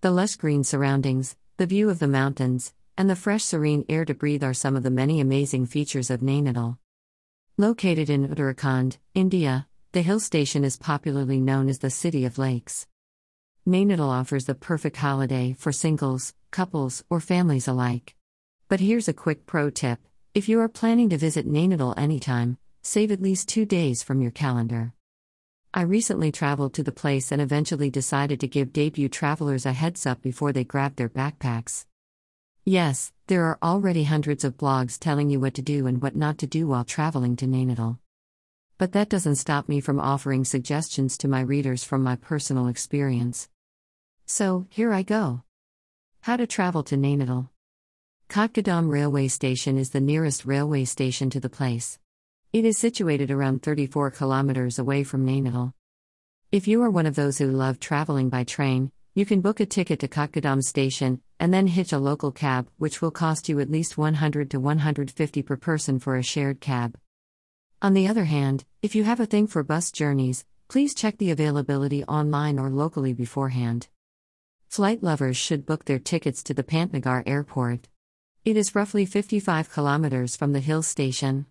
The lush green surroundings, the view of the mountains, and the fresh serene air to breathe are some of the many amazing features of Nainital. Located in Uttarakhand, India, the hill station is popularly known as the City of Lakes. Nainital offers the perfect holiday for singles, couples, or families alike. But here's a quick pro tip if you are planning to visit Nainital anytime, save at least two days from your calendar. I recently traveled to the place and eventually decided to give debut travelers a heads up before they grab their backpacks. Yes, there are already hundreds of blogs telling you what to do and what not to do while traveling to Nainital. But that doesn't stop me from offering suggestions to my readers from my personal experience. So, here I go. How to travel to Nainital. Kathgodam railway station is the nearest railway station to the place. It is situated around 34 kilometers away from Nainital. If you are one of those who love traveling by train, you can book a ticket to Kathgodam station and then hitch a local cab, which will cost you at least 100 to 150 per person for a shared cab. On the other hand, if you have a thing for bus journeys, please check the availability online or locally beforehand. Flight lovers should book their tickets to the Pantnagar airport. It is roughly 55 kilometers from the hill station.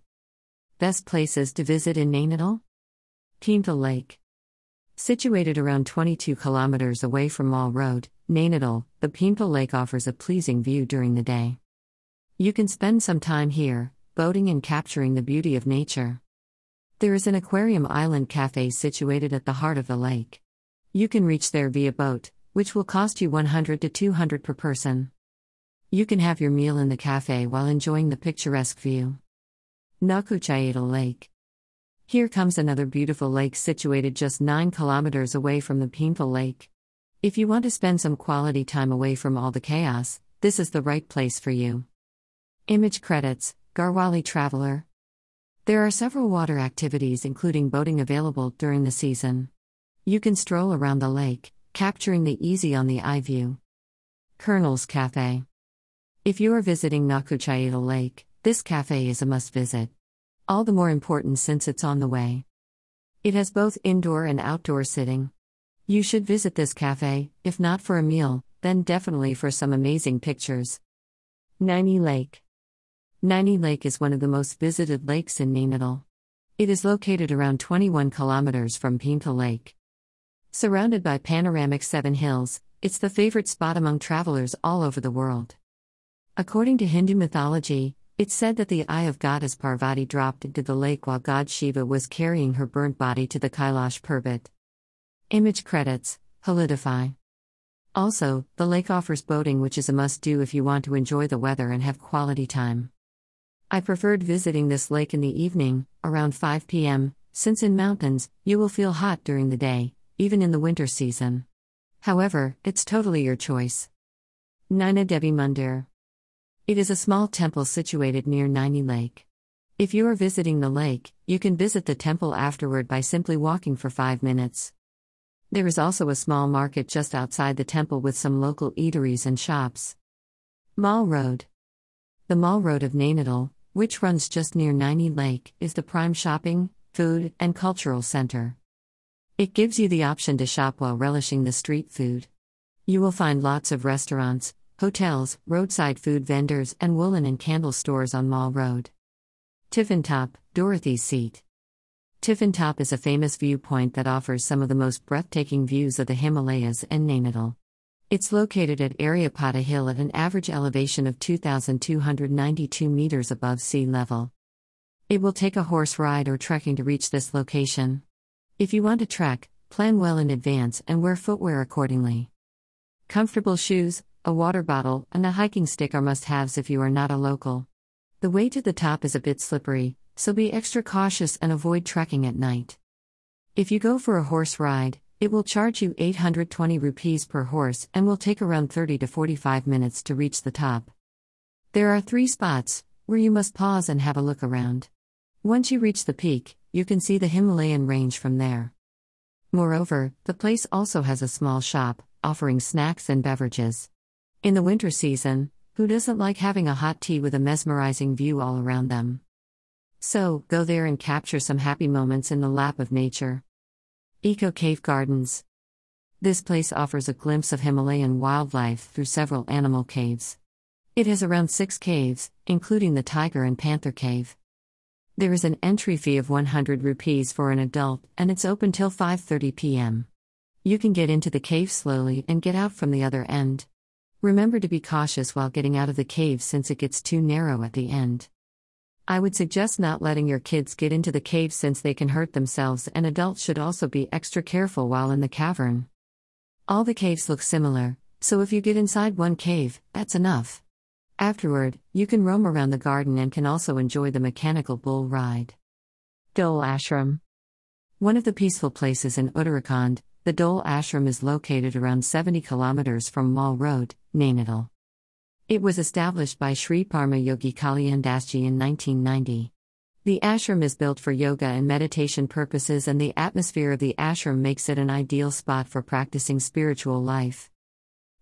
Best places to visit in Nainital? Bhimtal Lake. Situated around 22 kilometers away from Mall Road, Nainital, the Bhimtal Lake offers a pleasing view during the day. You can spend some time here, boating and capturing the beauty of nature. There is an aquarium island cafe situated at the heart of the lake. You can reach there via boat, which will cost you 100 to 200 per person. You can have your meal in the cafe while enjoying the picturesque view. Naukuchiatal Lake. Here comes another beautiful lake situated just 9 kilometers away from the Bhimtal Lake. If you want to spend some quality time away from all the chaos, this is the right place for you. Image credits Garwali Traveler. There are several water activities, including boating, available during the season. You can stroll around the lake, capturing the easy on the eye view. Colonel's Cafe. If you are visiting Naukuchiatal Lake, this cafe is a must visit. All the more important since it's on the way. It has both indoor and outdoor sitting. You should visit this cafe, if not for a meal, then definitely for some amazing pictures. Naini Lake. Naini Lake is one of the most visited lakes in Nainital. It is located around 21 kilometers from Bhimtal Lake. Surrounded by panoramic seven hills, it's the favorite spot among travelers all over the world. According to Hindu mythology, it's said that the eye of goddess Parvati dropped into the lake while god Shiva was carrying her burnt body to the Kailash Parbat. Image credits Halidify. Also, the lake offers boating, which is a must do if you want to enjoy the weather and have quality time. I preferred visiting this lake in the evening, around 5 p.m., since in mountains, you will feel hot during the day, even in the winter season. However, it's totally your choice. Naina Devi Mandir it is a small temple situated near Naini Lake. If you are visiting the lake, you can visit the temple afterward by simply walking for 5 minutes. There is also a small market just outside the temple with some local eateries and shops. Mall Road. The Mall Road of Nainital, which runs just near Naini Lake, is the prime shopping, food, and cultural center. It gives you the option to shop while relishing the street food. You will find lots of restaurants, hotels, roadside food vendors, and woolen and candle stores on Mall Road. Tiffin Top, Dorothy's Seat. Tiffin Top is a famous viewpoint that offers some of the most breathtaking views of the Himalayas and Nainital. It's located at Ayarpata Hill at an average elevation of 2,292 meters above sea level. It will take a horse ride or trekking to reach this location. If you want to trek, plan well in advance and wear footwear accordingly. Comfortable shoes, a water bottle, and a hiking stick are must haves if you are not a local. The way to the top is a bit slippery, so be extra cautious and avoid trekking at night. If you go for a horse ride, it will charge you 820 rupees per horse and will take around 30 to 45 minutes to reach the top. There are three spots where you must pause and have a look around. Once you reach the peak, you can see the Himalayan range from there. Moreover, the place also has a small shop, offering snacks and beverages. In the winter season, who doesn't like having a hot tea with a mesmerizing view all around them? So, go there and capture some happy moments in the lap of nature. Eco Cave Gardens. This place offers a glimpse of Himalayan wildlife through several animal caves. It has around six caves, including the tiger and panther cave. There is an entry fee of 100 rupees for an adult, and it's open till 5:30 p.m. You can get into the cave slowly and get out from the other end. Remember to be cautious while getting out of the cave since it gets too narrow at the end. I would suggest not letting your kids get into the cave since they can hurt themselves, and adults should also be extra careful while in the cavern. All the caves look similar, so if you get inside one cave, that's enough. Afterward, you can roam around the garden and can also enjoy the mechanical bull ride. Dole Ashram One of the peaceful places in Uttarakhand, the Dole Ashram is located around 70 kilometers from Mall Road, Nainital. It was established by Sri Parama Yogi Kalyan Dasji in 1990. The ashram is built for yoga and meditation purposes, and the atmosphere of the ashram makes it an ideal spot for practicing spiritual life.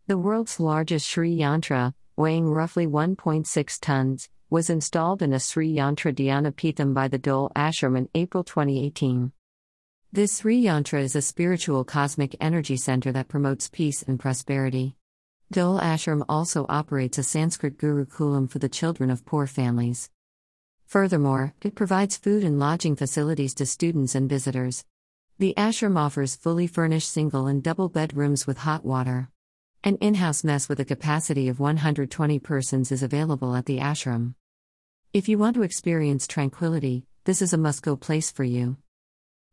The world's largest Sri Yantra, weighing roughly 1.6 tons, was installed in a Sri Yantra Dhyana Pitham by the Dole Ashram in April 2018. This Sri Yantra is a spiritual cosmic energy center that promotes peace and prosperity. Dole Ashram also operates a Sanskrit Gurukulam for the children of poor families. Furthermore, it provides food and lodging facilities to students and visitors. The ashram offers fully furnished single and double bedrooms with hot water. An in house mess with a capacity of 120 persons is available at the ashram. If you want to experience tranquility, this is a must go place for you.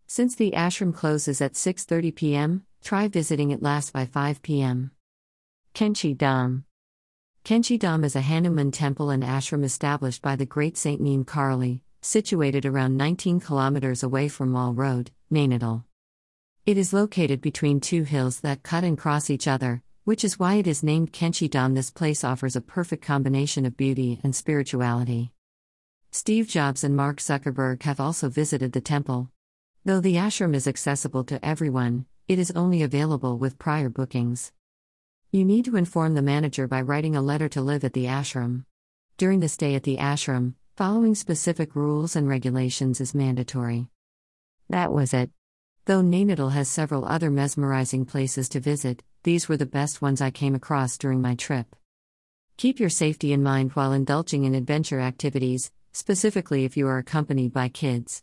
Since the ashram closes at 6:30 p.m., try visiting it last by 5 p.m. Kainchi Dham. Kainchi Dham is a Hanuman temple and ashram established by the great Saint Neem Karoli, situated around 19 kilometers away from Mall Road, Nainital. It is located between two hills that cut and cross each other, which is why it is named Kainchi Dham. This place offers a perfect combination of beauty and spirituality. Steve Jobs and Mark Zuckerberg have also visited the temple. Though the ashram is accessible to everyone, it is only available with prior bookings. You need to inform the manager by writing a letter to live at the ashram. During the stay at the ashram, following specific rules and regulations is mandatory. That was it. Though Nainital has several other mesmerizing places to visit, these were the best ones I came across during my trip. Keep your safety in mind while indulging in adventure activities, specifically if you are accompanied by kids.